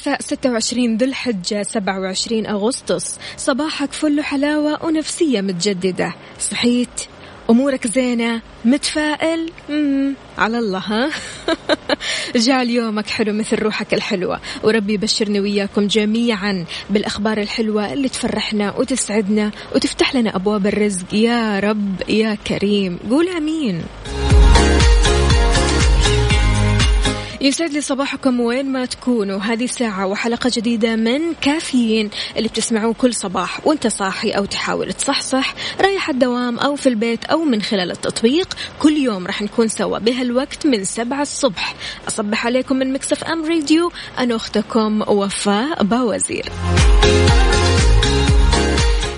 الثلاثاء 26 ذو الحجة 27 أغسطس. صباحك فل حلاوة ونفسية متجددة. صحيت؟ أمورك زينة؟ متفائل؟ مم. على الله ها؟ جعل يومك حلو مثل روحك الحلوة. وربي يبشرني وياكم جميعا بالأخبار الحلوة اللي تفرحنا وتسعدنا وتفتح لنا أبواب الرزق. يا رب يا كريم. قول أمين. يسعد لي صباحكم وين ما تكونوا. هذه ساعة وحلقة جديدة من كافيين اللي بتسمعوه كل صباح وانت صاحي أو تحاول تصحصح رايح الدوام أو في البيت أو من خلال التطبيق. كل يوم راح نكون سوا بهالوقت من سبعة الصبح. أصبح عليكم من Mix FM Radio. أنا أختكم وفاء باوزير.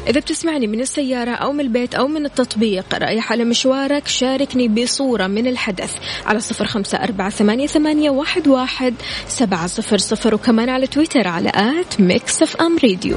إذا بتسمعني من السيارة أو من البيت أو من التطبيق رايح على مشوارك شاركني بصورة من الحدث على صفر خمسة أربعة ثمانية, ثمانية واحد, واحد سبعة صفر صفر وكمان على تويتر على at Mix FM Radio.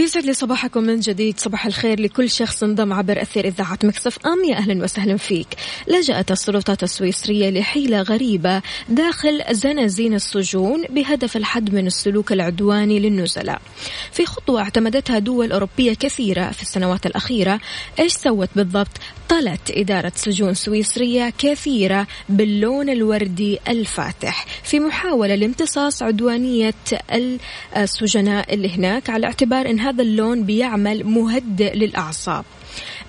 ويسعد لي صباحكم من جديد. صباح الخير لكل شخص انضم عبر أثير إذاعة مكسف أم. يا أهلا وسهلا فيك. لجأت السلطات السويسرية لحيلة غريبة داخل زنازين السجون بهدف الحد من السلوك العدواني للنزلاء. في خطوة اعتمدتها دول أوروبية كثيرة في السنوات الأخيرة إيش سوت بالضبط؟ طلت إدارة سجون سويسرية كثيرة باللون الوردي الفاتح في محاولة لامتصاص عدوانية السجناء اللي هناك على اعتبار أن هذا اللون بيعمل مهدئ للأعصاب.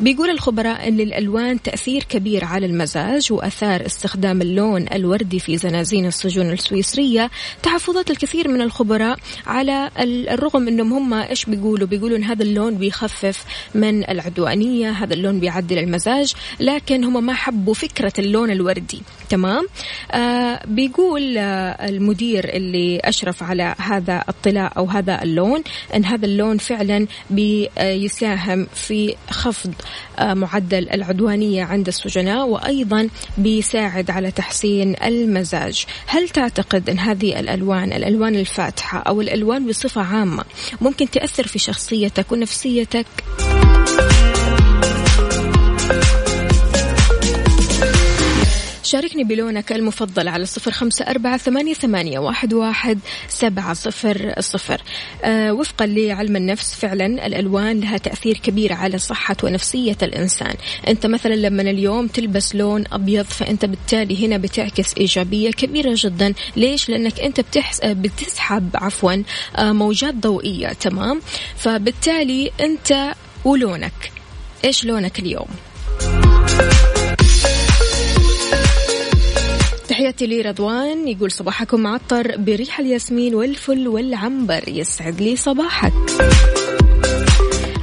بيقول الخبراء أن الألوان تأثير كبير على المزاج وأثار استخدام اللون الوردي في زنازين السجون السويسرية. تحفظات الكثير من الخبراء على الرغم أنهم هم إيش بيقولوا؟ بيقولوا أن هذا اللون بيخفف من العدوانية هذا اللون بيعدل المزاج لكن هم ما حبوا فكرة اللون الوردي. تمام؟ آه بيقول آه المدير اللي أشرف على هذا الطلاء أو هذا اللون أن هذا اللون فعلا بيساهم في خفض معدل العدوانية عند السجناء وأيضا بيساعد على تحسين المزاج هل تعتقد أن هذه الألوان الألوان الفاتحة أو الألوان بصفة عامة ممكن تأثر في شخصيتك ونفسيتك؟ شاركني بلونك المفضل على صفر خمسة أربعة ثمانية, ثمانية واحد, واحد سبعة صفر صفر. أه وفقا لعلم النفس فعلا الألوان لها تأثير كبير على صحة ونفسية الإنسان. أنت مثلا لما اليوم تلبس لون أبيض فأنت بالتالي هنا بتعكس إيجابية كبيرة جدا. ليش؟ لأنك أنت بتحس بتسحب عفوا موجات ضوئية تمام؟ فبالتالي أنت ولونك. إيش لونك اليوم؟ تحياتي لي رضوان يقول صباحكم معطر بريح الياسمين والفل والعنبر. يسعد لي صباحك.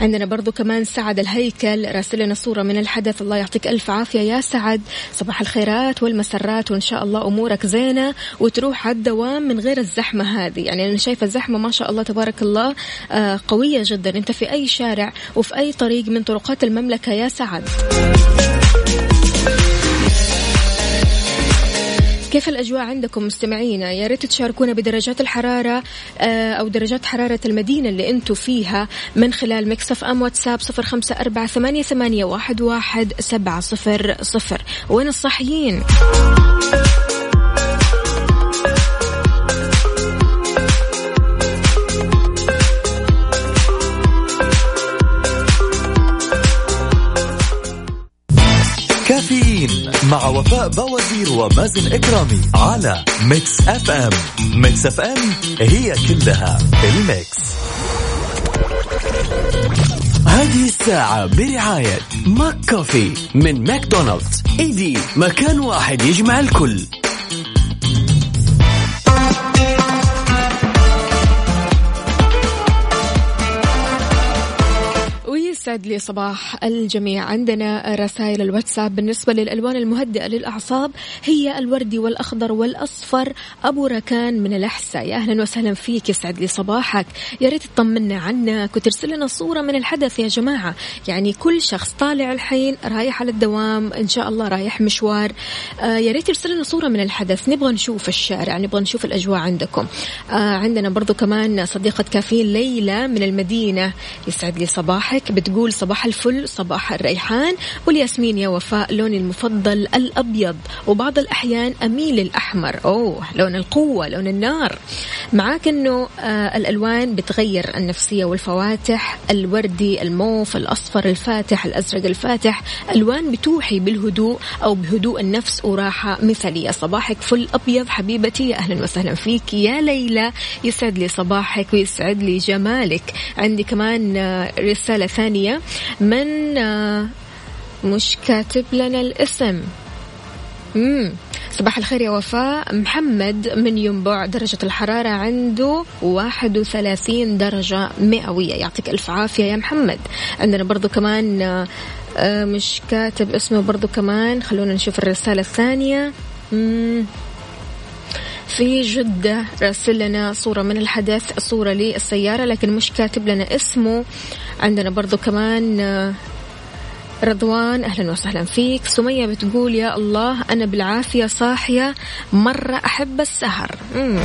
عندنا برضو كمان سعد الهيكل راسل لنا صورة من الحدث. الله يعطيك ألف عافية يا سعد. صباح الخيرات والمسرات وإن شاء الله أمورك زينة وتروح على الدوام من غير الزحمة هذه. يعني أنا شايفة الزحمة ما شاء الله تبارك الله آه، قوية جدا. أنت في أي شارع وفي أي طريق من طرقات المملكة يا سعد. كيف الأجواء عندكم مستمعينا؟ يا ريت تشاركونا بدرجات الحرارة آه، أو درجات حرارة المدينة اللي أنتم فيها من خلال مكسف أم واتساب صفر خمسة أربعة ثمانية, واحد سبعة صفر صفر. وين الصحيين؟ وفاء باوزير ومازن إكرامي على Mix FM Mix FM هي كلها ال mix. هذه الساعة برعاية McCafé من ماكدونالدز. إيدي مكان واحد يجمع الكل. يسعد لي صباح الجميع. عندنا رسائل الواتساب بالنسبة للألوان المهدئة للأعصاب هي الوردي والأخضر والأصفر. أبو ركان من الأحساء. يا أهلا وسهلا فيك يسعد لي صباحك. يا ريت تطمنا عنك وترسل لنا صورة من الحدث يا جماعة. يعني كل شخص طالع الحين رايح على الدوام إن شاء الله رايح مشوار. آه يا ريت ترسل لنا صورة من الحدث. نبغى نشوف الشارع نبغى نشوف الأجواء عندكم. آه عندنا برضو كمان صديقة كافيين ليلى من المدينة. يسعد لي صباحك. بتقول صباح الفل صباح الريحان. والياسمين يا وفاء لوني المفضل الأبيض. وبعض الأحيان أميل للأحمر أوه لون القوة لون النار. معاك أنه آه الألوان بتغير النفسية والفواتح. الوردي الموف الأصفر الفاتح الأزرق الفاتح. ألوان بتوحي بالهدوء أو بهدوء النفس. وراحة مثالية. صباحك فل أبيض حبيبتي. أهلا وسهلا فيك. يا ليلى يسعد لي صباحك ويسعد لي جمالك. عندي كمان آه، رسالة ثانية. ثانية من آه، مش كاتب لنا الاسم. مم. صباح الخير يا وفاء. محمد من ينبع درجة الحرارة عنده 31 درجة مئوية. يعطيك ألف عافية يا محمد. عندنا برضو كمان آه، مش كاتب اسمه برضو كمان. خلونا نشوف الرسالة الثانية. مم. في جدة راسل لنا صورة من الحدث صورة للسيارة لكن مش كاتب لنا اسمه. عندنا برضو كمان آه، رضوان أهلا وسهلا فيك سمية بتقول يا الله أنا بالعافية صاحية مرة أحب السهر مم.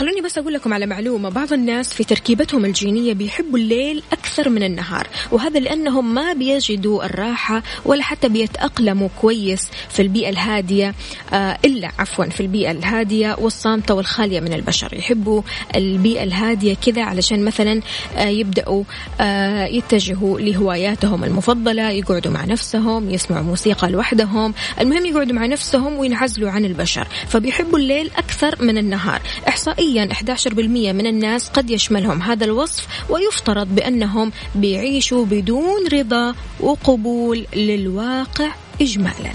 خلوني بس أقول لكم على معلومة بعض الناس في تركيبتهم الجينية بيحبوا الليل أكثر من النهار وهذا لأنهم ما بيجدوا الراحة ولا حتى بيتأقلموا كويس في البيئة الهادية آه إلا عفوا في البيئة الهادية والصامتة والخالية من البشر يحبوا البيئة الهادية كذا علشان مثلا آه يبدأوا آه يتجهوا لهواياتهم المفضلة يقعدوا مع نفسهم يسمعوا موسيقى لوحدهم المهم يقعدوا مع نفسهم وينعزلوا عن البشر فبيحبوا الليل أكثر من النهار. إحصائيا حرفيا 11% من الناس قد يشملهم هذا الوصف ويفترض بأنهم بيعيشوا بدون رضا وقبول للواقع إجمالا.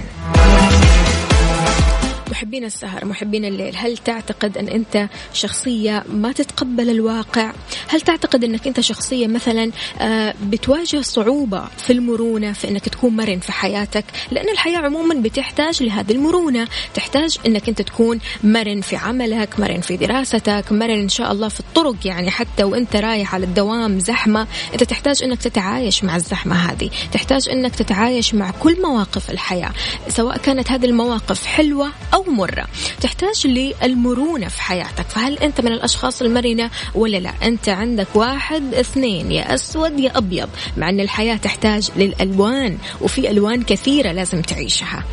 محبين السهر محبين الليل. هل تعتقد أن أنت شخصية ما تتقبل الواقع؟ هل تعتقد أنك أنت شخصية مثلا آه، بتواجه صعوبة في المرونة في أنك تكون مرن في حياتك؟ لأن الحياة عموما بتحتاج لهذه المرونة. تحتاج أنك أنت تكون مرن في عملك مرن في دراستك مرن إن شاء الله في الطرق يعني حتى وأنت رايح على الدوام زحمة. أنت تحتاج أنك تتعايش مع الزحمة هذه. تحتاج أنك تتعايش مع كل مواقف الحياة سواء كانت هذه المواقف حلوة أو مرة تحتاج للمرونة في حياتك. فهل أنت من الأشخاص المرنة ولا لا؟ أنت عندك واحد اثنين يا أسود يا أبيض مع أن الحياة تحتاج للألوان وفي ألوان كثيرة لازم تعيشها.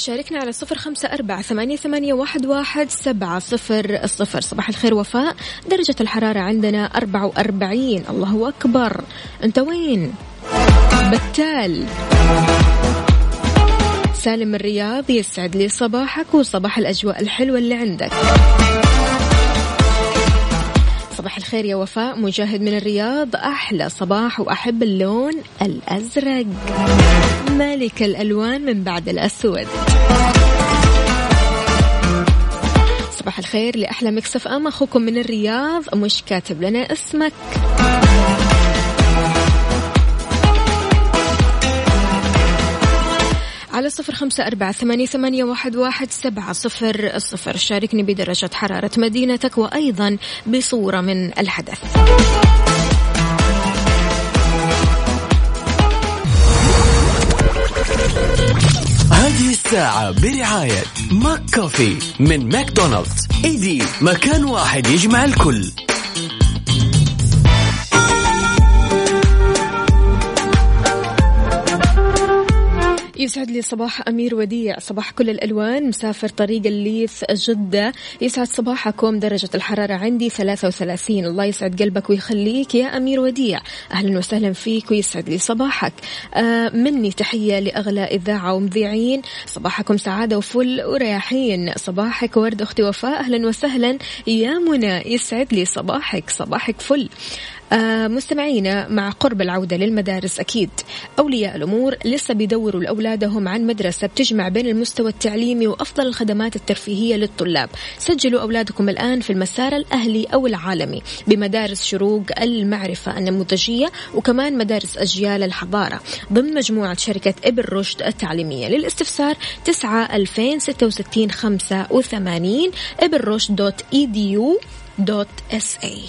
شاركنا على صفر خمسة أربعة ثمانية, ثمانية واحد, واحد سبعة صفر الصفر صباح الخير وفاء. درجة الحرارة عندنا أربعة وأربعين. الله أكبر. أنت وين؟ بتال. سالم الرياض يسعد لي صباحك وصباح الأجواء الحلوة اللي عندك. صباح الخير يا وفاء. مجاهد من الرياض أحلى صباح وأحب اللون الأزرق. مالك الألوان من بعد الأسود. صباح الخير لأحلى مكسف أم. أخوكم من الرياض مش كاتب لنا اسمك. على صفر خمسة أربعة ثمانية, ثمانية واحد, واحد سبعة صفر صفر. شاركني بدرجة حرارة مدينتك وأيضا بصورة من الحدث. الساعة برعاية McCafé من ماكدونالدز. إيدي مكان واحد يجمع الكل. يسعد لي صباح أمير وديع. صباح كل الألوان. مسافر طريق الليث جدة. يسعد صباحكم. درجة الحرارة عندي 33 الله يسعد قلبك ويخليك يا أمير وديع. أهلا وسهلا فيك ويسعد لي صباحك. آه مني تحية لأغلى إذاعة ومذيعين. صباحكم سعادة وفل ورياحين. صباحك ورد أختي وفاء. أهلا وسهلا. يا منى يسعد لي صباحك. صباحك فل. مستمعينا مع قرب العودة للمدارس أكيد. أولياء الأمور لسه بيدوروا لأولادهم عن مدرسة بتجمع بين المستوى التعليمي وأفضل الخدمات الترفيهية للطلاب. سجلوا أولادكم الآن في المسار الأهلي أو العالمي بمدارس شروق المعرفة النموذجية وكمان مدارس أجيال الحضارة ضمن مجموعة شركة إبن رشد التعليمية. للاستفسار 9 2066 85 إبن رشد dot edu dot sa.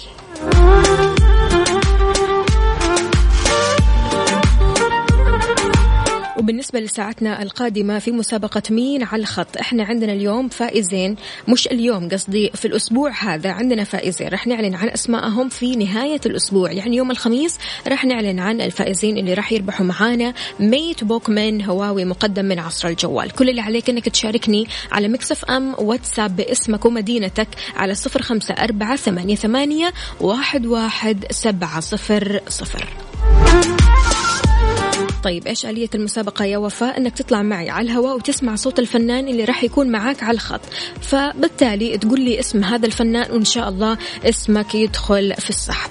وبالنسبة لساعتنا القادمة في مسابقة مين على الخط؟ إحنا عندنا اليوم فائزين مش اليوم قصدي في الأسبوع هذا عندنا فائزين. رح نعلن عن أسمائهم في نهاية الأسبوع يعني يوم الخميس رح نعلن عن الفائزين اللي راح يربحوا معانا MateBook من هواوي مقدم من عصر الجوال. كل اللي عليك إنك تشاركني على Mix FM واتساب باسمك ومدينتك على صفر خمسة أربعة ثمانية, ثمانية واحد, واحد سبعة صفر صفر. طيب إيش آلية المسابقة يا وفاء؟ إنك تطلع معي على الهواء وتسمع صوت الفنان اللي راح يكون معاك على الخط. فبالتالي تقول لي اسم هذا الفنان وإن شاء الله اسمك يدخل في السحب.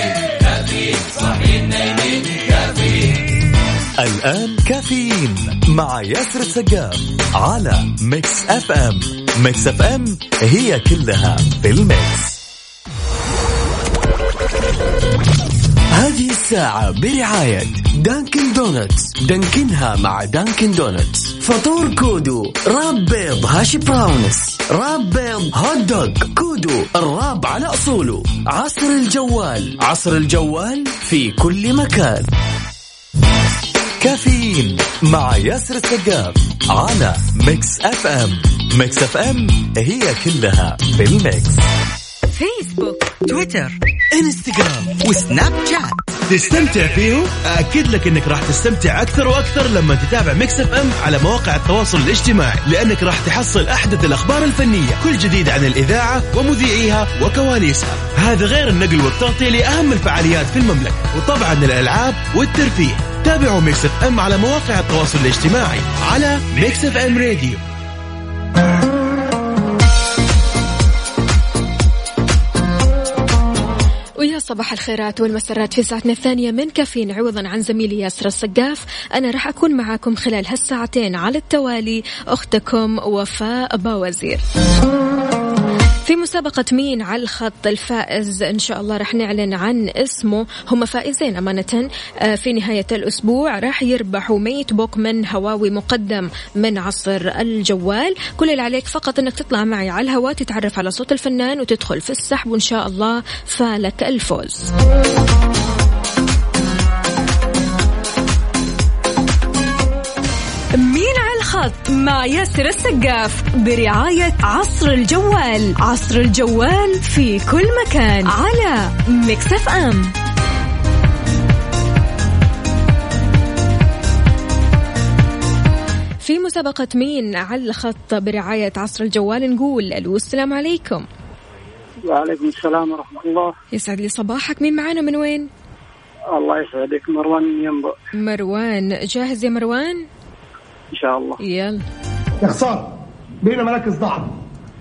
الآن كافيين مع ياسر السقاف على Mix FM Mix FM هي كلها في ال mix. هذه الساعة برعاية Dunkin' Donuts. Dunkin ها مع Dunkin' Donuts. فطور كودو wrap بيض hash browns. wrap بيض hot dog كودو ال wrap على أصوله. عصر الجوال. عصر الجوال في كل مكان. كافيين مع ياسر السقاف على Mix FM. Mix FM هي كلها في ال mix. فيسبوك تويتر انستغرام وسناب شات. تستمتع فيهم؟ أكد لك أنك راح تستمتع أكثر وأكثر لما تتابع Mix FM على مواقع التواصل الاجتماعي لأنك راح تحصل أحدث الأخبار الفنية كل جديد عن الإذاعة ومذيعيها وكواليسها. هذا غير النقل والتغطية لأهم الفعاليات في المملكة وطبعا الألعاب والترفيه. تابعوا Mix FM على مواقع التواصل الاجتماعي على Mix FM Radio. ويا صباح الخيرات والمسرات في ساعتنا الثانية من كافيين عوضا عن زميلي ياسر السقاف. أنا راح أكون معاكم خلال هالساعتين على التوالي أختكم وفاء باوزير. في مسابقة مين على الخط الفائز؟ إن شاء الله راح نعلن عن اسمه. هم فائزين أمانة آه، في نهاية الأسبوع. راح يربحوا MateBook من هواوي مقدم من عصر الجوال. كل اللي عليك فقط أنك تطلع معي على الهواء تتعرف على صوت الفنان وتدخل في السحب وإن شاء الله فالك الفوز. الخط مع ياسر السقاف برعاية عصر الجوال. عصر الجوال في كل مكان على Mix FM. في مسابقة مين على الخط برعاية عصر الجوال نقول ألو السلام عليكم. وعليكم السلام ورحمة الله. يسعد لي صباحك. مين معانا من وين؟ الله يسعدك مروان من ينبع مروان. جاهز يا مروان؟ إن شاء الله. يلا. يا خسارة بين مراكز ضعف.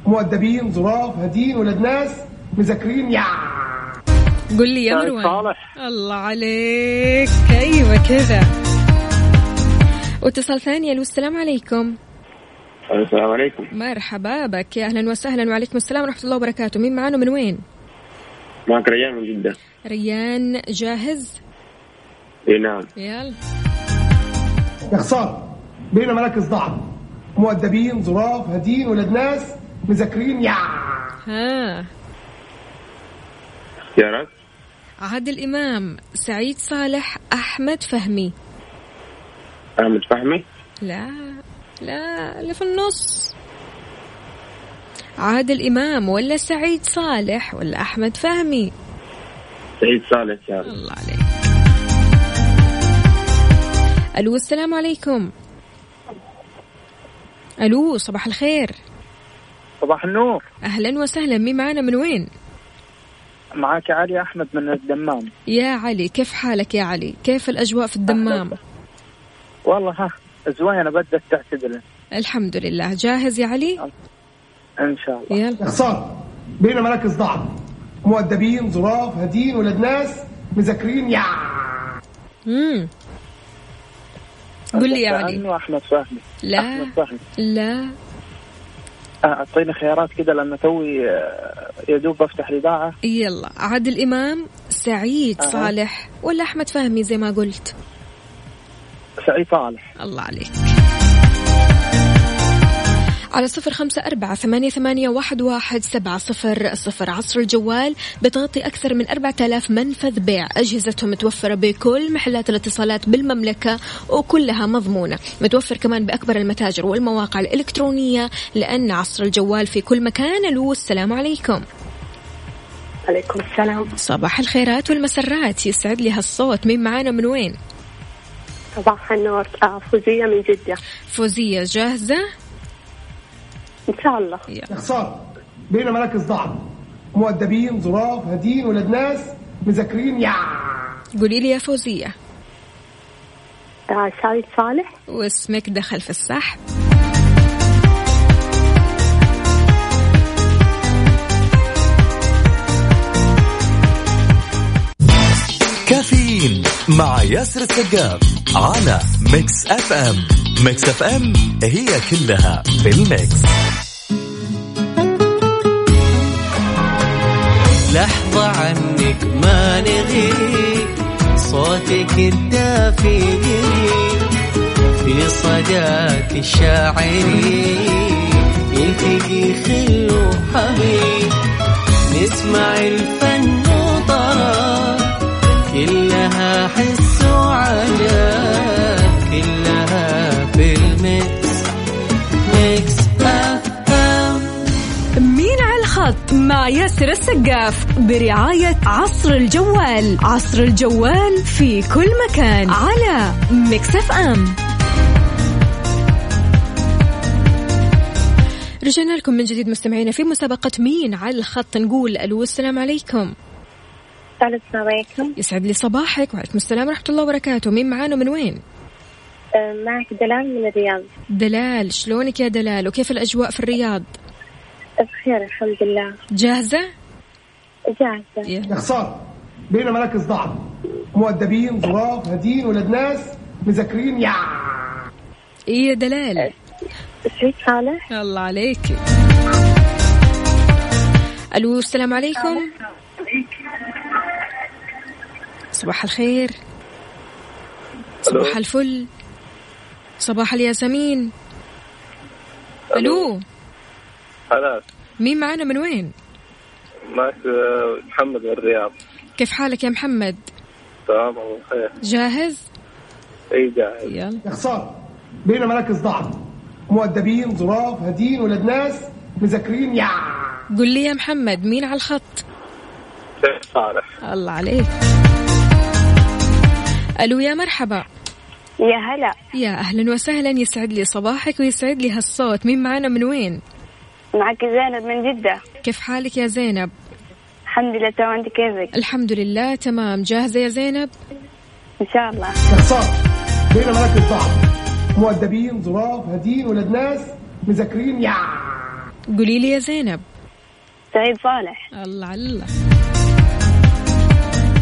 مؤدبين ظراف هادين ولاد ناس مذاكرين يا. قل لي يا سعيد مروان. صالح. الله عليك. أيوه كذا؟ واتصال ثاني ألو السلام عليكم. السلام عليكم. مرحبا بك. يا أهلا وسهلا وعليكم السلام ورحمة الله وبركاته. مين معانا من وين؟ معك ريان من جدة. ريان جاهز؟ اي نعم. يلا. يا خسارة بين مراكز ضعف. مؤدبين ظراف هادين ولاد ناس مذاكرين يا. ها. اختيارات عادل امام سعيد صالح أحمد فهمي. أحمد فهمي؟ لا لا اللي في النص. عادل امام ولا سعيد صالح ولا أحمد فهمي؟ سعيد صالح الله الله عليك. ألو السلام عليكم. ألو صباح الخير. صباح النور. أهلا وسهلا. مين معانا؟ من وين؟ معك علي أحمد من الدمام. يا علي كيف حالك يا علي؟ كيف الأجواء في الدمام؟ والله ها زوينة بدأت تعتدل الحمد لله. جاهز يا علي؟ إن شاء الله. يلا. خسارة بين مراكز ضعف. مؤدبين ظراف هادين ولاد ناس مذاكرين يا. امم قل لي يا علي. عنه أحمد فهمي. لا أحمد فهمي. لا. آه، أعطيني خيارات كذا لأن توي آه، يا دوب بفتح الإذاعة. يلا عادل إمام سعيد أها. صالح ولا أحمد فهمي زي ما قلت؟ سعيد صالح. الله عليك. على صفر خمسة أربعة ثمانية, ثمانية واحد, واحد سبعة صفر صفر. عصر الجوال بتغطي أكثر من أربعة آلاف منفذ بيع. أجهزتهم متوفرة بكل محلات الاتصالات بالمملكة وكلها مضمونة. متوفر كمان بأكبر المتاجر والمواقع الإلكترونية لأن عصر الجوال في كل مكان. ألو السلام عليكم. عليكم السلام. صباح الخيرات والمسرات. يسعد لي هالصوت. مين معانا؟ من وين؟ صباح النور. آه فوزية من جدة. فوزية جاهزة؟ إن شاء الله. خسارة بين مراكز ضعف مؤدبين ظراف هادين ولاد ناس مذاكرين يا. قولي لي يا فوزية. آه سعيد صالح. واسمك دخل في السحب. كافيين مع ياسر السقاف على Mix FM. Mix FM هي كلها في ال mix. لحظة عنك ما نغيب صوتك الدافي في صداك الشاعري. يلتقي خل وحبيب نسمع الفن وطرب كلها حس وعجب مع ياسر السقاف برعاية عصر الجوال. عصر الجوال في كل مكان على مكسف أم رجعنا لكم من جديد مستمعينا في مسابقة مين على الخط نقول ألو السلام عليكم. السلام عليكم. يسعد لي صباحك وعليكم السلام ورحمة الله وبركاته. مين معانا من وين؟ آه معك دلال من الرياض. دلال شلونك يا دلال؟ وكيف الأجواء في الرياض؟ بخير الحمد لله. جاهزة؟ جاهزة. خسارة بين مراكز ضعف مؤدبين ظراف هادين ولاد ناس مذاكرين يا. إيه يا دلال؟ سعيد صالح. الله عليك. ألو السلام عليكم. صباح الخير. صباح الفل. صباح الياسمين. ألو. هلا مين معنا من وين؟ معك محمد من الرياض. كيف حالك يا محمد؟ تمام بخير. جاهز؟ إي جاهز. يلا. يا خسارة بين مراكز ضعف مؤدبين ظراف هادين ولاد ناس مذاكرين يا. قل لي يا محمد مين على الخط؟ صالح الله عليك. ألو يا مرحبا. يا هلا. يا أهلا وسهلا يسعد لي صباحك ويسعد لي هالصوت. مين معنا من وين؟ معك زينب من جدة. كيف حالك يا زينب؟ الحمد لله تمام. أنت كيفك؟ الحمد لله تمام. جاهزة يا زينب؟ إن شاء الله. اختصار بين مراكز ضعف مؤدبين ظراف هادين ولاد ناس مذاكرين يا! قولي لي يا زينب. سعيد صالح. الله على الله.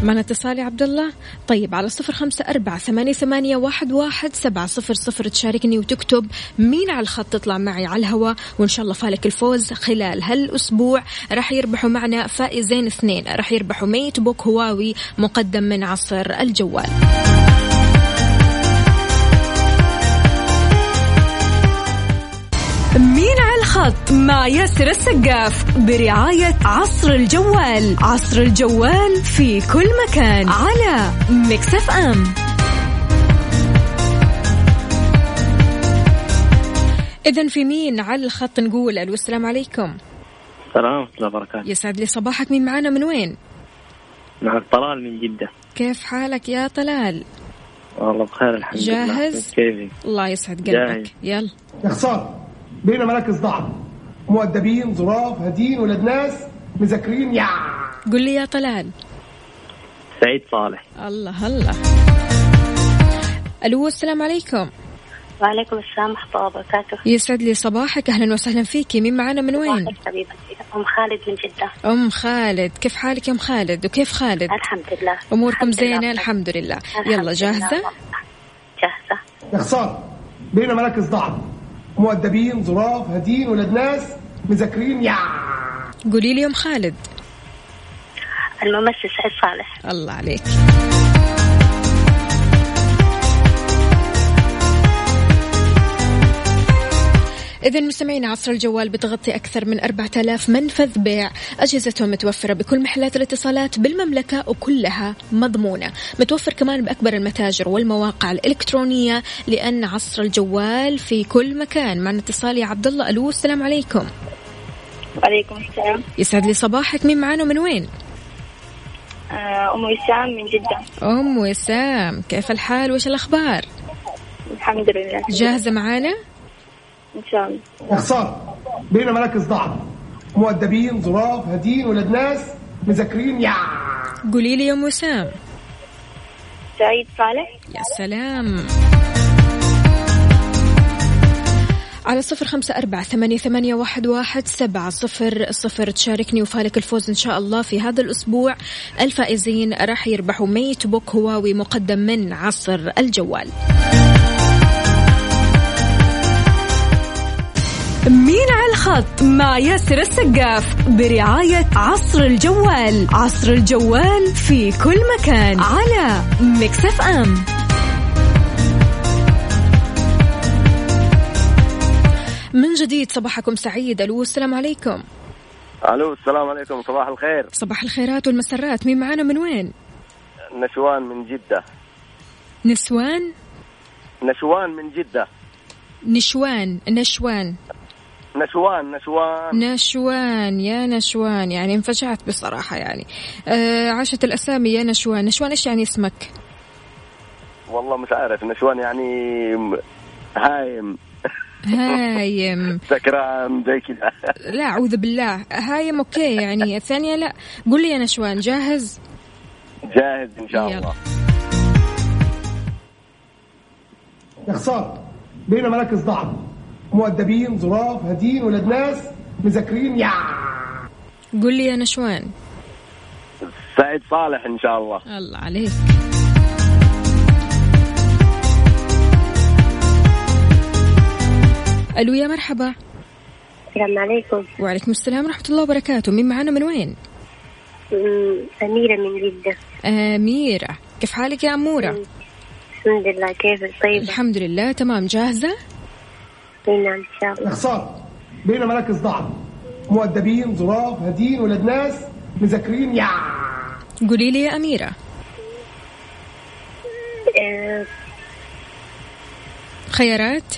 معنا اتصال يا عبد الله طيب على صفر خمسة أربعة ثمانية, ثمانية واحد, واحد سبعة صفر صفر تشاركني وتكتب مين على الخط تطلع معي على الهواء وإن شاء الله فالك الفوز خلال هالأسبوع. راح يربحوا معنا فائزين اثنين راح يربحوا MateBook هواوي مقدم من عصر الجوال. مين على الخط مع ياسر السقاف برعاية عصر الجوال. عصر الجوال في كل مكان على Mix FM إذا في مين على الخط نقول ألو السلام عليكم. السلام ورحمة الله وبركاته. يسعد لي صباحك. مين معنا؟ من وين؟ معك طلال من جدة. كيف حالك يا طلال؟ والله بخير الحمد لله. جاهز؟ كيفك؟ الله يسعد قلبك. يلا. اختصار بين مراكز ضعف مؤدبين ظراف هادين ولاد ناس مذاكرين يا. قل لي يا طلال. سعيد صالح. الله الله. ألو السلام عليكم. وعليكم السلام ورحمة الله وبركاته. يسعد لي صباحك. أهلا وسهلا فيكي مين معنا من وين؟ حبيبتي. أم خالد من جدة. أم خالد. كيف حالك يا أم خالد؟ وكيف خالد؟ الحمد لله. أموركم الحمد لله. زينة؟ الحمد لله. الحمد يلا لله. جاهزة؟ جاهزة. اختصار بين مراكز ضعف مؤدبين ظراف هادين ولاد ناس مذاكرين يا. قولي لي يا ام خالد. الممثل سعيد صالح. الله عليك. إذا مستمعينا عصر الجوال بتغطي أكثر من 4000 منفذ بيع. أجهزتهم متوفرة بكل محلات الاتصالات بالمملكة وكلها مضمونة. متوفر كمان بأكبر المتاجر والمواقع الإلكترونية لأن عصر الجوال في كل مكان. معنا اتصال يا عبد الله ألو السلام عليكم. وعليكم السلام. يسعد لي صباحك. مين معانا ومن وين؟ آه، أم وسام من جدة. أم وسام كيف الحال؟ وش الأخبار؟ الحمد لله. جاهزة معانا؟ إن شاء الله. اختصار بين مراكز ضعف مؤدبين ظراف هادين ولاد ناس مذاكرين يا. قولي لي يا أم وسام. سعيد صالح. يا سلام. على صفر خمسة أربعة ثمانية, ثمانية واحد, واحد سبعة صفر صفر. تشاركني وفالك الفوز إن شاء الله في هذا الأسبوع. الفائزين راح يربحوا ميت بوك هواوي مقدم من عصر الجوال. مين على الخط مع ياسر السقاف برعاية عصر الجوال. عصر الجوال في كل مكان على مكسف أم من جديد صباحكم سعيد. ألو السلام عليكم. ألو السلام عليكم. صباح الخير. صباح الخيرات والمسرات. مين معانا من وين؟ نشوان من جدة. نسوان؟ نشوان من جدة. نشوان نشوان نشوان نشوان. نشوان يا نشوان يعني انفجعت بصراحة يعني. آه عاشت الأسامي يا نشوان. نشوان إيش يعني اسمك؟ والله مش عارف. نشوان يعني هايم. هايم. سكران زي كذا. لا أعوذ بالله. هايم okay يعني الثانية لا. قول لي يا نشوان جاهز؟ جاهز إن شاء يلا. الله. اختصار بين مراكز ضعف. مؤدبين ظراف هادين ولاد ناس مذاكرين يا. قول لي يا نشوان. سعيد صالح إن شاء الله. الله عليك. ألو يا مرحبا. السلام عليكم. وعليكم السلام ورحمة الله وبركاته. مين معانا من وين؟ أميرة من جدة. أميرة. كيف حالك يا أمورة؟ الحمد لله كيفك طيبة الحمد لله تمام. جاهزة؟ نعم إن شاء الله. اختصار بين مراكز ضعف مؤدبين ظراف هادين ولاد ناس مذاكرين يا. قولي لي يا أميرة. آه، خيارات؟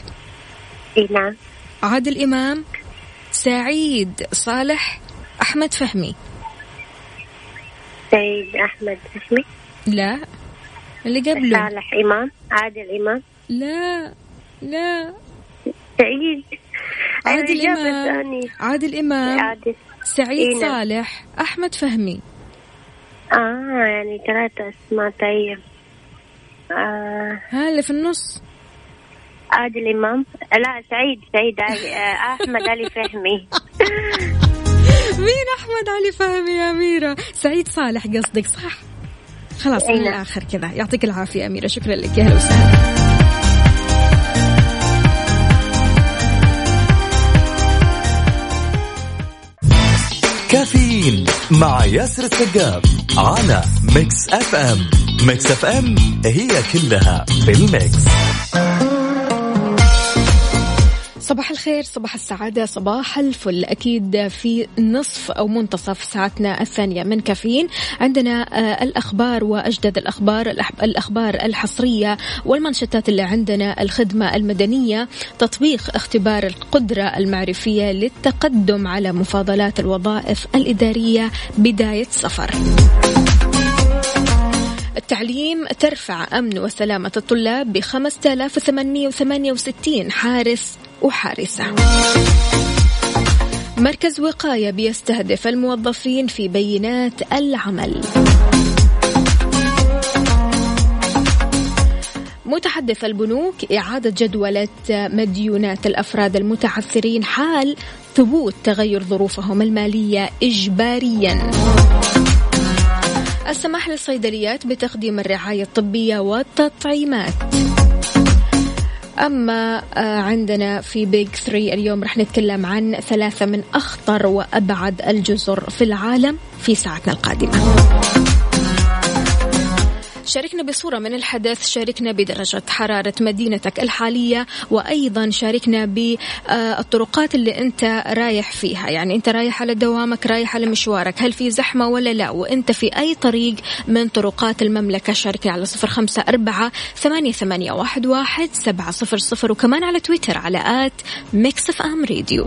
اي نعم عادل إمام سعيد صالح أحمد فهمي. سعيد أحمد فهمي. لا. اللي قبله. صالح إمام. عادل إمام. لا. لا. سعيد. عادل إمام. عادل إمام. عادل. سعيد إيه نعم. صالح أحمد فهمي. آه يعني ثلاثة أسماء. طيب. آه ها اللي في النص. عادل إمام. لا سعيد سعيد. علي آه أحمد علي فهمي. مين أحمد علي فهمي يا أميرة؟ سعيد صالح قصدك صح؟ خلاص من أي نعم. الآخر كذا. يعطيك العافية أميرة. شكرا لك. يا هلا وسهلا. كافيين مع ياسر السقاف على Mix FM. Mix FM هي كلها في ال mix. صباح الخير صباح السعادة صباح الفل. أكيد في نصف أو منتصف ساعتنا الثانية من كافيين. عندنا آه، الأخبار وأجدد الأخبار الأخبار الحصرية والمانشيتات اللي عندنا الخدمة المدنية تطبيق اختبار القدرة المعرفية للتقدم على مفاضلات الوظائف الإدارية بداية سفر. التعليم ترفع أمن وسلامة الطلاب ب 5868 حارس وحارسة. مركز وقاية بيستهدف الموظفين في بينات العمل. متحدث البنوك إعادة جدولة مديونات الأفراد المتعثرين حال ثبوت تغير ظروفهم المالية إجبارياً. السماح للصيدليات بتقديم الرعاية الطبية والتطعيمات. أما آه، عندنا في بيج 3 اليوم رح نتكلم عن ثلاثة من أخطر وأبعد الجزر في العالم في ساعتنا القادمة. شاركنا بصورة من الحدث شاركنا بدرجة حرارة مدينتك الحالية وأيضا شاركنا بالطرقات اللي أنت رايح فيها. يعني أنت رايح على دوامك رايح على مشوارك هل في زحمة ولا لا؟ وأنت في أي طريق من طرقات المملكة؟ شاركنا على صفر خمسة أربعة ثمانية, ثمانية واحد, واحد سبعة صفر صفر وكمان على تويتر على at Mix FM Radio.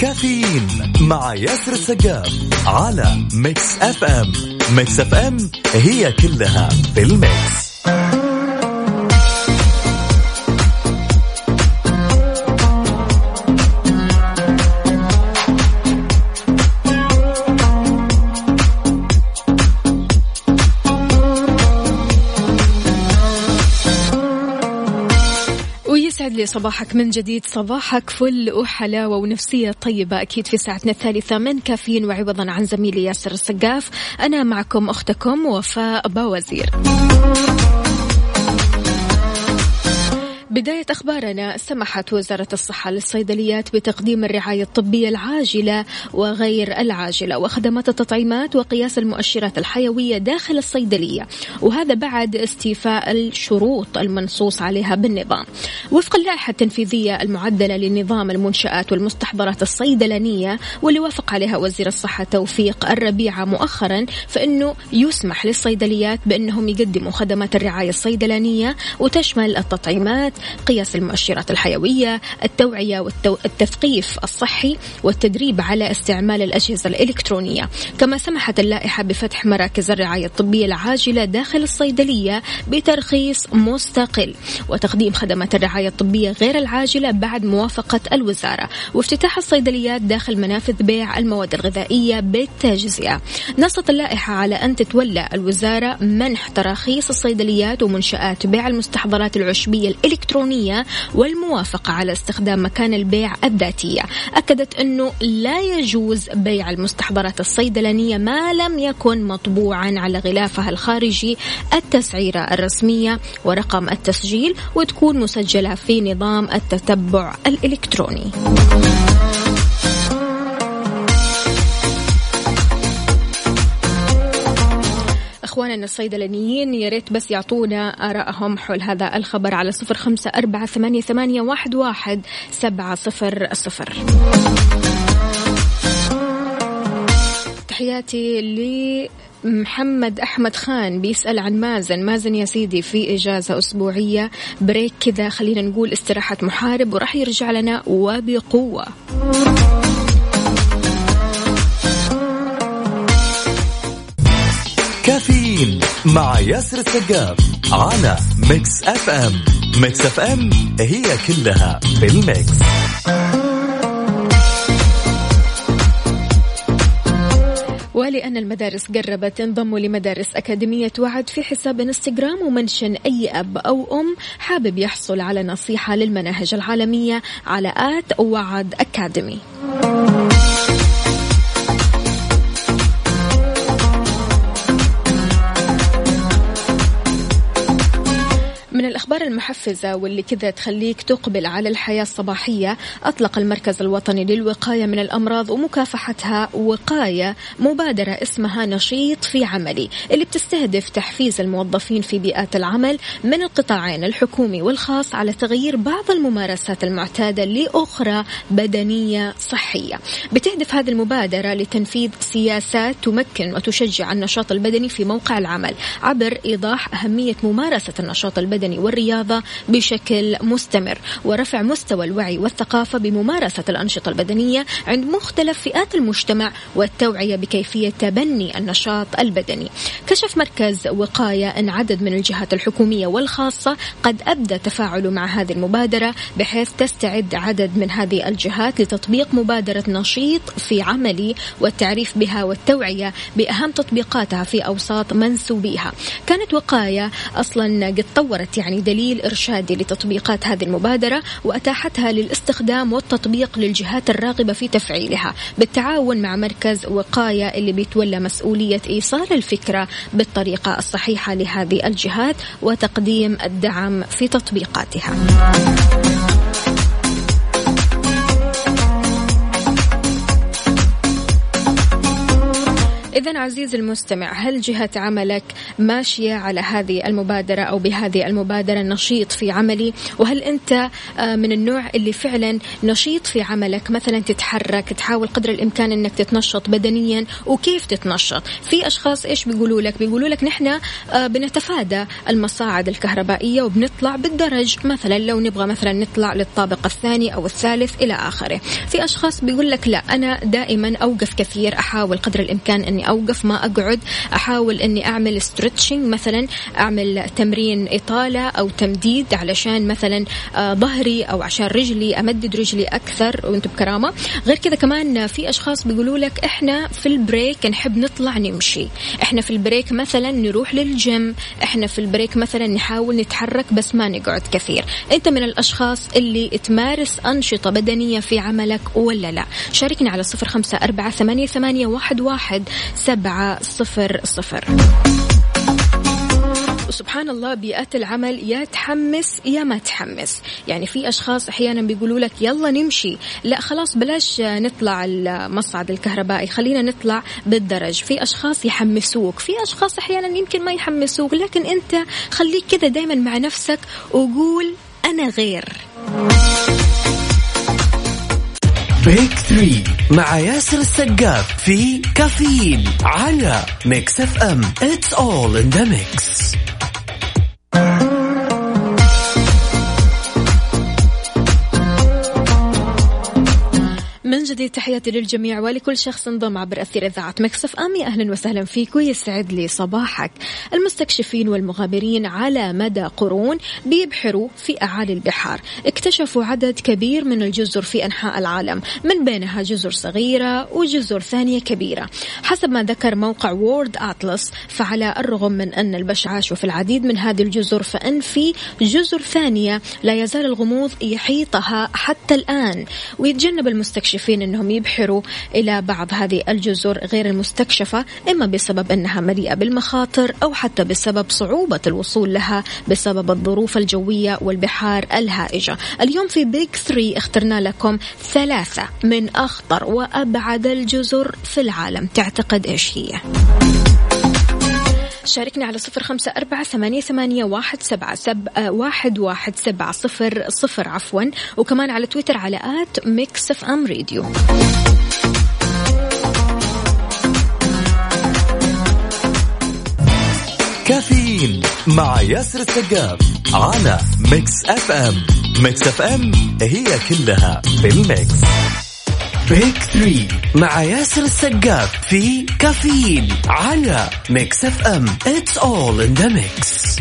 كافيين مع ياسر السقاف على Mix FM Mix FM هي كلها في ال mix. لي صباحك من جديد. صباحك فل وحلاوة ونفسية طيبة أكيد في ساعتنا الثالثة من كافيين وعوضا عن زميلي ياسر السقاف. أنا معكم أختكم وفاء باوزير. بداية أخبارنا سمحت وزارة الصحة للصيدليات بتقديم الرعاية الطبية العاجلة وغير العاجلة وخدمات التطعيمات وقياس المؤشرات الحيوية داخل الصيدلية. وهذا بعد استيفاء الشروط المنصوص عليها بالنظام. وفق اللائحة التنفيذية المعدلة لنظام المنشآت والمستحضرات الصيدلانية واللي وافق عليها وزير الصحة توفيق الربيعة مؤخرا فإنه يسمح للصيدليات بأنهم يقدموا خدمات الرعاية الصيدلانية وتشمل التطعيمات قياس المؤشرات الحيوية التوعية والتثقيف الصحي والتدريب على استعمال الأجهزة الإلكترونية. كما سمحت اللائحة بفتح مراكز الرعاية الطبية العاجلة داخل الصيدلية بترخيص مستقل. وتقديم خدمات الرعاية الطبية غير العاجلة بعد موافقة الوزارة. وافتتاح الصيدليات داخل منافذ بيع المواد الغذائية بالتجزئة. نصت اللائحة على أن تتولى الوزارة منح تراخيص الصيدليات ومنشآت بيع المستحضرات العشبية الإلكترونية والموافقة على استخدام مكان البيع الذاتية. أكدت أنه لا يجوز بيع المستحضرات الصيدلانية ما لم يكن مطبوعا على غلافها الخارجي. التسعيرة الرسمية ورقم التسجيل وتكون مسجلة في نظام التتبع الإلكتروني. إخواننا الصيدلانيين يا ريت بس يعطونا ارائهم حول هذا الخبر على صفر خمسة أربعة ثمانية, ثمانية واحد, واحد سبعة صفر صفر. تحياتي ل محمد أحمد خان بيسأل عن مازن. مازن يا سيدي في إجازة أسبوعية بريك كذا خلينا نقول استراحة محارب وراح يرجع لنا وبقوة. كافيين مع ياسر السقاف على Mix FM Mix FM هي كلها بال mix ولأن المدارس قربت انضموا لمدارس أكاديمية وعد في حساب انستغرام و mention أي أب أو أم حابب يحصل على نصيحة للمناهج العالمية على at وعد Academy. من الأخبار المحفزة واللي كذا تخليك تقبل على الحياة الصباحية أطلق المركز الوطني للوقاية من الأمراض ومكافحتها وقاية مبادرة اسمها نشيط في عملي اللي بتستهدف تحفيز الموظفين في بيئات العمل من القطاعين الحكومي والخاص على تغيير بعض الممارسات المعتادة لأخرى بدنية صحية. بتهدف هذه المبادرة لتنفيذ سياسات تمكن وتشجع النشاط البدني في موقع العمل عبر إيضاح أهمية ممارسة النشاط البدني والرياضة بشكل مستمر ورفع مستوى الوعي والثقافة بممارسة الأنشطة البدنية عند مختلف فئات المجتمع والتوعية بكيفية تبني النشاط البدني. كشف مركز وقاية أن عدد من الجهات الحكومية والخاصة قد أبدى تفاعله مع هذه المبادرة بحيث تستعد عدد من هذه الجهات لتطبيق مبادرة نشيط في عملي والتعريف بها والتوعية بأهم تطبيقاتها في أوساط منسوبيها. كانت وقاية أصلا قد طورت يعني دليل إرشادي لتطبيقات هذه المبادرة وأتاحتها للاستخدام والتطبيق للجهات الراغبة في تفعيلها بالتعاون مع مركز وقاية اللي بيتولى مسؤولية إيصال الفكرة بالطريقة الصحيحة لهذه الجهات وتقديم الدعم في تطبيقاتها. إذا عزيزي المستمع هل جهة عملك ماشية على هذه المبادرة أو بهذه المبادرة نشيط في عملي؟ وهل أنت آه، من النوع اللي فعلا نشيط في عملك؟ مثلا تتحرك تحاول قدر الإمكان أنك تتنشط بدنيا وكيف تتنشط؟ في أشخاص إيش بيقولوا لك؟ بيقولوا لك نحن آه، بنتفادى المصاعد الكهربائية وبنطلع بالدرج مثلا لو نبغى مثلا نطلع للطابق الثاني أو الثالث إلى آخره. في أشخاص بيقول لك لا أنا دائما أوقف كثير أحاول قدر الإمكان أني أوقف ما أقعد أحاول إني أعمل stretching مثلا أعمل تمرين إطالة أو تمديد علشان مثلا آه، ظهري أو عشان رجلي أمدد رجلي أكثر وأنتم بكرامة. غير كذا كمان في أشخاص بيقولوا لك إحنا في ال break نحب نطلع نمشي. إحنا في ال break مثلا نروح للجيم إحنا في ال break مثلا نحاول نتحرك بس ما نقعد كثير. أنت من الأشخاص اللي تمارس أنشطة بدنية في عملك ولا لا؟ شاركنا على صفر خمسة أربعة ثمانية, ثمانية واحد, واحد. سبعة صفر صفر. وسبحان الله بيئات العمل يا تحمس يا ما تحمس. يعني في أشخاص أحيانا بيقولوا لك يلا نمشي. لا خلاص بلاش نطلع المصعد الكهربائي خلينا نطلع بالدرج. في أشخاص يحمسوك في أشخاص أحيانا يمكن ما يحمسوك لكن أنت خليك كذا دايما مع نفسك وقول أنا غير. Big Three مع ياسر السقاف في كافيين على Mix FM. It's all in the mix جديد تحياتي للجميع ولكل شخص انضم عبر أثير إذاعة Mix FM أهلا وسهلا فيك ويسعد لي صباحك. المستكشفين والمغامرين على مدى قرون بيبحروا في أعالي البحار. اكتشفوا عدد كبير من الجزر في أنحاء العالم من بينها جزر صغيرة وجزر ثانية كبيرة. حسب ما ذكر موقع وورد أتلس فعلى الرغم من أن البشر عاشوا في العديد من هذه الجزر فإن في جزر ثانية لا يزال الغموض يحيطها حتى الآن. ويتجنب المستكشفين أنهم يبحروا إلى بعض هذه الجزر غير المستكشفة إما بسبب أنها مليئة بالمخاطر أو حتى بسبب صعوبة الوصول لها بسبب الظروف الجوية والبحار الهائجة اليوم في Big 3 اخترنا لكم ثلاثة من أخطر وأبعد الجزر في العالم تعتقد إيش هي؟ شاركنا على صفر خمسة أربعة ثمانية, ثمانية واحد, سبعة سب آه، واحد, واحد سبعة صفر صفر عفوا. وكمان على تويتر على at Mix FM Radio. كافيين مع ياسر السقاف على Mix FM. Mix FM هي كلها في ال mix. Big Three مع ياسر السقاف في كافيين على Mix FM It's all in the mix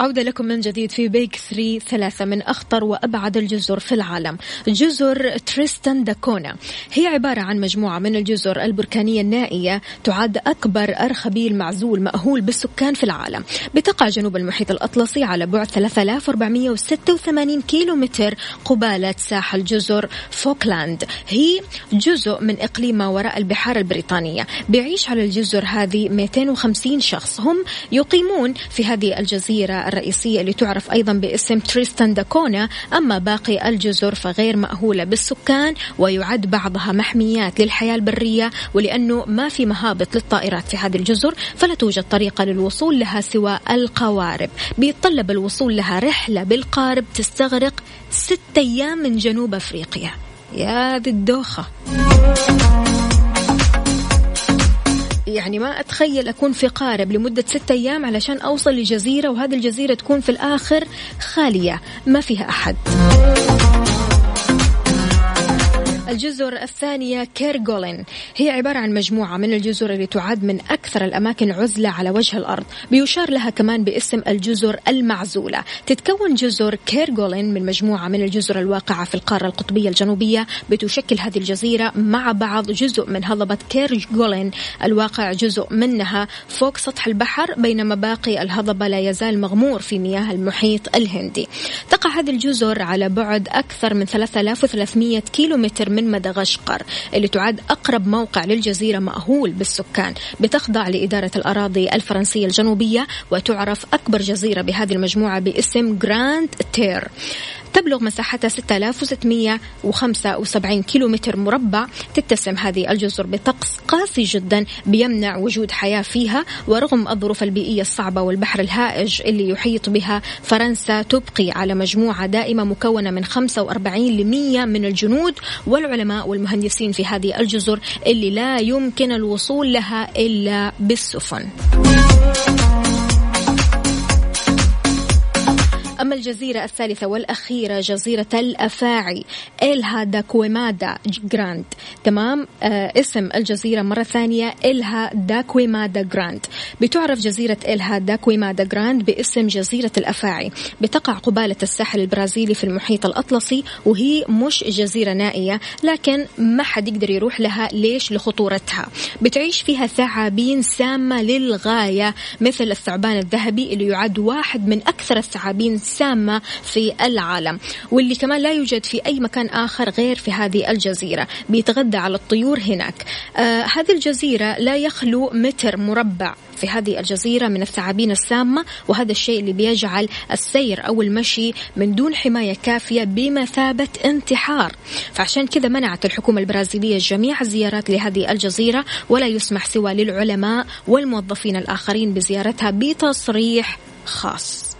عودة لكم من جديد في Big 3 ثلاثة من أخطر وأبعد الجزر في العالم. جزر تريستان داكونا. هي عبارة عن مجموعة من الجزر البركانية النائية تعد أكبر أرخبيل معزول مأهول بالسكان في العالم. بتقع جنوب المحيط الأطلسي على بعد 3486 كيلو متر قبالة ساحل جزر فوكلاند. هي جزء من إقليم ما وراء البحار البريطانية. بيعيش على الجزر هذه 250 شخص. هم يقيمون في هذه الجزيرة الرئيسية اللي تعرف أيضا باسم تريستان داكونا. أما باقي الجزر فغير مأهولة بالسكان ويعد بعضها محميات للحياة البرية ولأنه ما في مهابط للطائرات في هذه الجزر فلا توجد طريقة للوصول لها سوى القوارب. بيتطلب الوصول لها رحلة بالقارب تستغرق ست أيام من جنوب أفريقيا. يا ذي الدوخة. يعني ما أتخيل أكون في قارب لمدة ستة أيام علشان أوصل لجزيرة وهذه الجزيرة تكون في الآخر خالية ما فيها أحد. الجزر الثانية كيرغولين. هي عبارة عن مجموعة من الجزر اللي تعد من أكثر الأماكن عزلة على وجه الأرض. بيشار لها كمان باسم الجزر المعزولة. تتكون جزر كيرغولين من مجموعة من الجزر الواقعة في القارة القطبية الجنوبية. بتشكل هذه الجزيرة مع بعض جزء من هضبة كيرغولين. الواقع جزء منها فوق سطح البحر بينما باقي الهضبة لا يزال مغمور في مياه المحيط الهندي. تقع هذه الجزر على بعد أكثر من 3300 كيلومتر من مدغشقر اللي تعد أقرب موقع للجزيرة مأهول بالسكان بتخضع لإدارة الأراضي الفرنسية الجنوبية وتعرف أكبر جزيرة بهذه المجموعة باسم جراند تير تبلغ مساحتها 6675 كيلومتر مربع تتسم هذه الجزر بطقس قاسي جدا بيمنع وجود حياة فيها ورغم الظروف البيئية الصعبة والبحر الهائج اللي يحيط بها فرنسا تبقي على مجموعة دائمة مكونة من 45 ل 100 من الجنود والعلماء والمهندسين في هذه الجزر اللي لا يمكن الوصول لها إلا بالسفن. أما الجزيرة الثالثة والأخيرة جزيرة الأفاعي إلها دا كويمادا جراند. تمام؟ آه اسم الجزيرة مرة ثانية إلها دا كويمادا جراند. بتعرف جزيرة إلها دا كويمادا جراند باسم جزيرة الأفاعي. بتقع قبالة الساحل البرازيلي في المحيط الأطلسي وهي مش جزيرة نائية لكن ما حد يقدر يروح لها. ليش؟ لخطورتها. بتعيش فيها ثعابين سامة للغاية مثل الثعبان الذهبي اللي يعد واحد من أكثر الثعابين سامة في العالم واللي كمان لا يوجد في أي مكان آخر غير في هذه الجزيرة بيتغذى على الطيور هناك. آه هذه الجزيرة لا يخلو متر مربع في هذه الجزيرة من الثعابين السامة وهذا الشيء اللي بيجعل السير أو المشي من دون حماية كافية بمثابة انتحار. فعشان كذا منعت الحكومة البرازيلية جميع الزيارات لهذه الجزيرة ولا يسمح سوى للعلماء والموظفين الآخرين بزيارتها بتصريح خاص.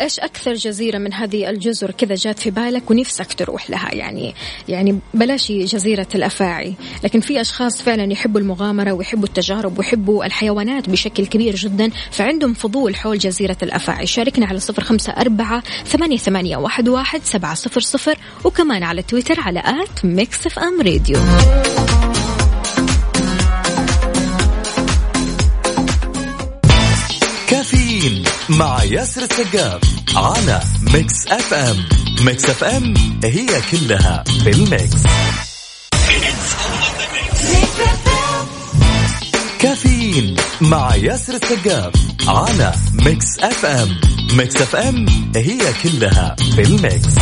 إيش أكثر جزيرة من هذه الجزر كذا جات في بالك ونفسك تروح لها؟ يعني يعني بلاش جزيرة الأفاعي لكن في أشخاص فعلا يحبوا المغامرة ويحبوا التجارب ويحبوا الحيوانات بشكل كبير جدا فعندهم فضول حول جزيرة الأفاعي. شاركنا على صفر خمسة أربعة ثمانية, ثمانية واحد, واحد سبعة صفر صفر وكمان على تويتر على at Mix FM Radio. مع ياسر السقاف على Mix FM. Mix FM هي كلها بال mix كافيين مع ياسر السقاف على Mix FM. Mix FM هي كلها بال mix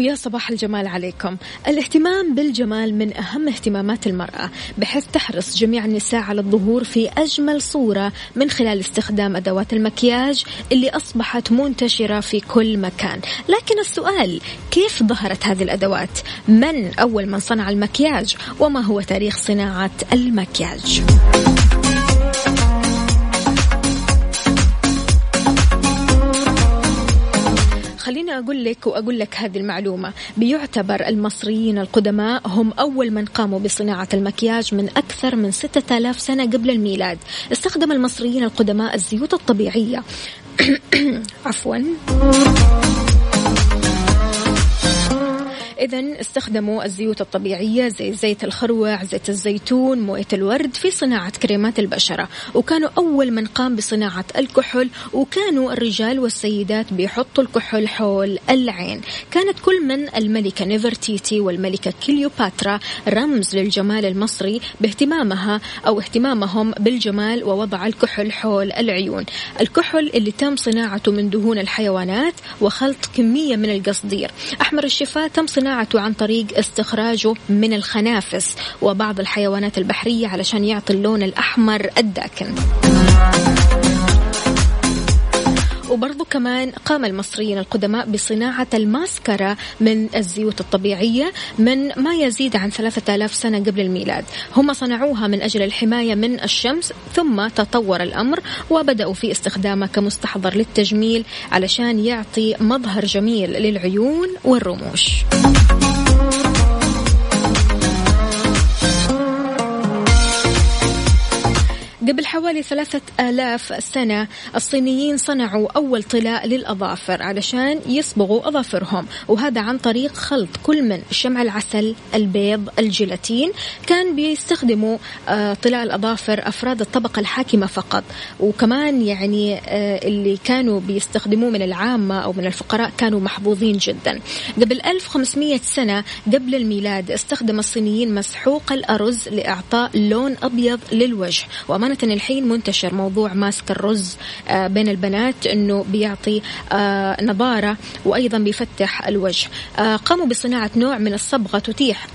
ويا صباح الجمال عليكم. الاهتمام بالجمال من أهم اهتمامات المرأة بحيث تحرص جميع النساء على الظهور في أجمل صورة من خلال استخدام أدوات المكياج اللي أصبحت منتشرة في كل مكان. لكن السؤال كيف ظهرت هذه الأدوات؟ من أول من صنع المكياج؟ وما هو تاريخ صناعة المكياج؟ خليني أقول لك وأقول لك هذه المعلومة. بيعتبر المصريين القدماء هم أول من قاموا بصناعة المكياج من أكثر من 6000 سنة قبل الميلاد. استخدم المصريين القدماء الزيوت الطبيعية. عفواً. إذا استخدموا الزيوت الطبيعية زي زيت الخروع زيت الزيتون موية الورد في صناعة كريمات البشرة. وكانوا أول من قام بصناعة الكحول وكانوا الرجال والسيدات بيحطوا الكحول حول العين. كانت كل من الملكة نيفرتيتي والملكة كليوباترا رمز للجمال المصري باهتمامها أو اهتمامهم بالجمال ووضع الكحول حول العيون. الكحول اللي تم صناعته من دهون الحيوانات وخلط كمية من القصدير. أحمر الشفاة تم صناعته عن طريق استخراجه من الخنافس وبعض الحيوانات البحرية علشان يعطي اللون الأحمر الداكن. وبرضو كمان قام المصريين القدماء بصناعة الماسكرا من الزيوت الطبيعية من ما يزيد عن ثلاثة آلاف سنة قبل الميلاد. هم صنعوها من أجل الحماية من الشمس ثم تطور الأمر وبدأوا في استخدامها كمستحضر للتجميل علشان يعطي مظهر جميل للعيون والرموش. قبل حوالي ثلاثة آلاف سنة الصينيين صنعوا أول طلاء للأظافر علشان يصبغوا أظافرهم وهذا عن طريق خلط كل من شمع العسل البيض الجيلاتين. كان بيستخدموا آه، طلاء الأظافر أفراد الطبقة الحاكمة فقط. وكمان يعني آه، اللي كانوا بيستخدموه من العامة أو من الفقراء كانوا محظوظين جدا. قبل 1500 سنة قبل الميلاد استخدم الصينيين مسحوق الأرز لإعطاء لون أبيض للوجه وأمانة الحين منتشر موضوع ماسك الرز آه، بين البنات أنه بيعطي آه، نضارة وأيضا بيفتح الوجه. آه، قاموا بصناعة نوع من الصبغة تتيح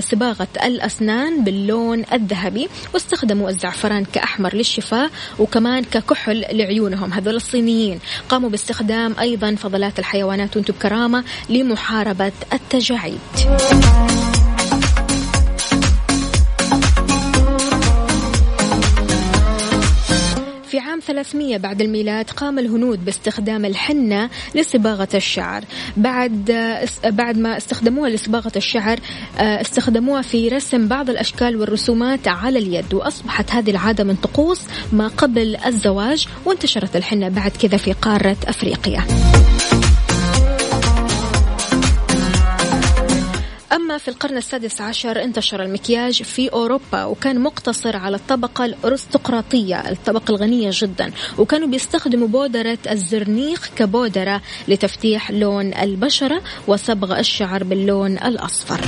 صباغة الأسنان باللون الذهبي واستخدموا الزعفران كأحمر للشفاء وكمان ككحل لعيونهم. هذول الصينيين قاموا باستخدام أيضا فضلات الحيوانات وأنتم بكرامة لمحاربة التجاعيد. عام 300 بعد الميلاد قام الهنود باستخدام الحنة لصباغة الشعر. بعد بعد ما استخدموها لصباغة الشعر آه، استخدموها في رسم بعض الأشكال والرسومات على اليد وأصبحت هذه العادة من طقوس ما قبل الزواج وانتشرت الحنة بعد كذا في قارة أفريقيا. أما في القرن السادس عشر انتشر المكياج في أوروبا وكان مقتصر على الطبقة الأرستقراطية الطبقة الغنية جدا وكانوا بيستخدموا بودرة الزرنيخ كبودرة لتفتيح لون البشرة وصبغ الشعر باللون الأصفر.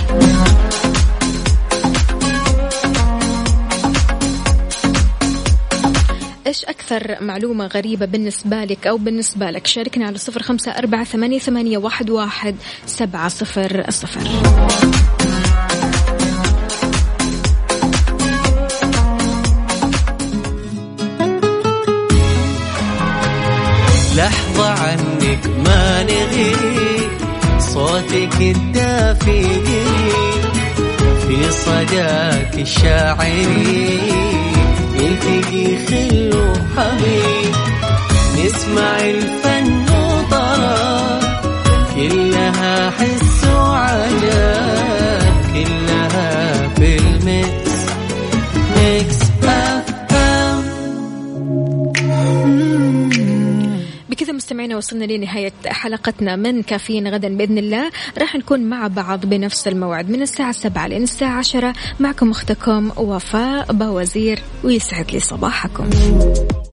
إيش أكثر معلومة غريبة بالنسبة لك أو بالنسبة لك؟ شاركنا على صفر خمسة أربعة ثمانية, ثمانية واحد, واحد سبعة صفر صفر. لحظة عنك ما نغي صوتك الدافي في صداك الشاعري. نلتقي خل وحبيب نسمع الفن وطرب كلها حس وعجب كلها في الميكس مستمعينا وصلنا لنهاية حلقتنا من كافيين غدا بإذن الله. راح نكون مع بعض بنفس الموعد من الساعة 7 لين الساعة 10 معكم أختكم وفاء بوزير ويسعد لي صباحكم.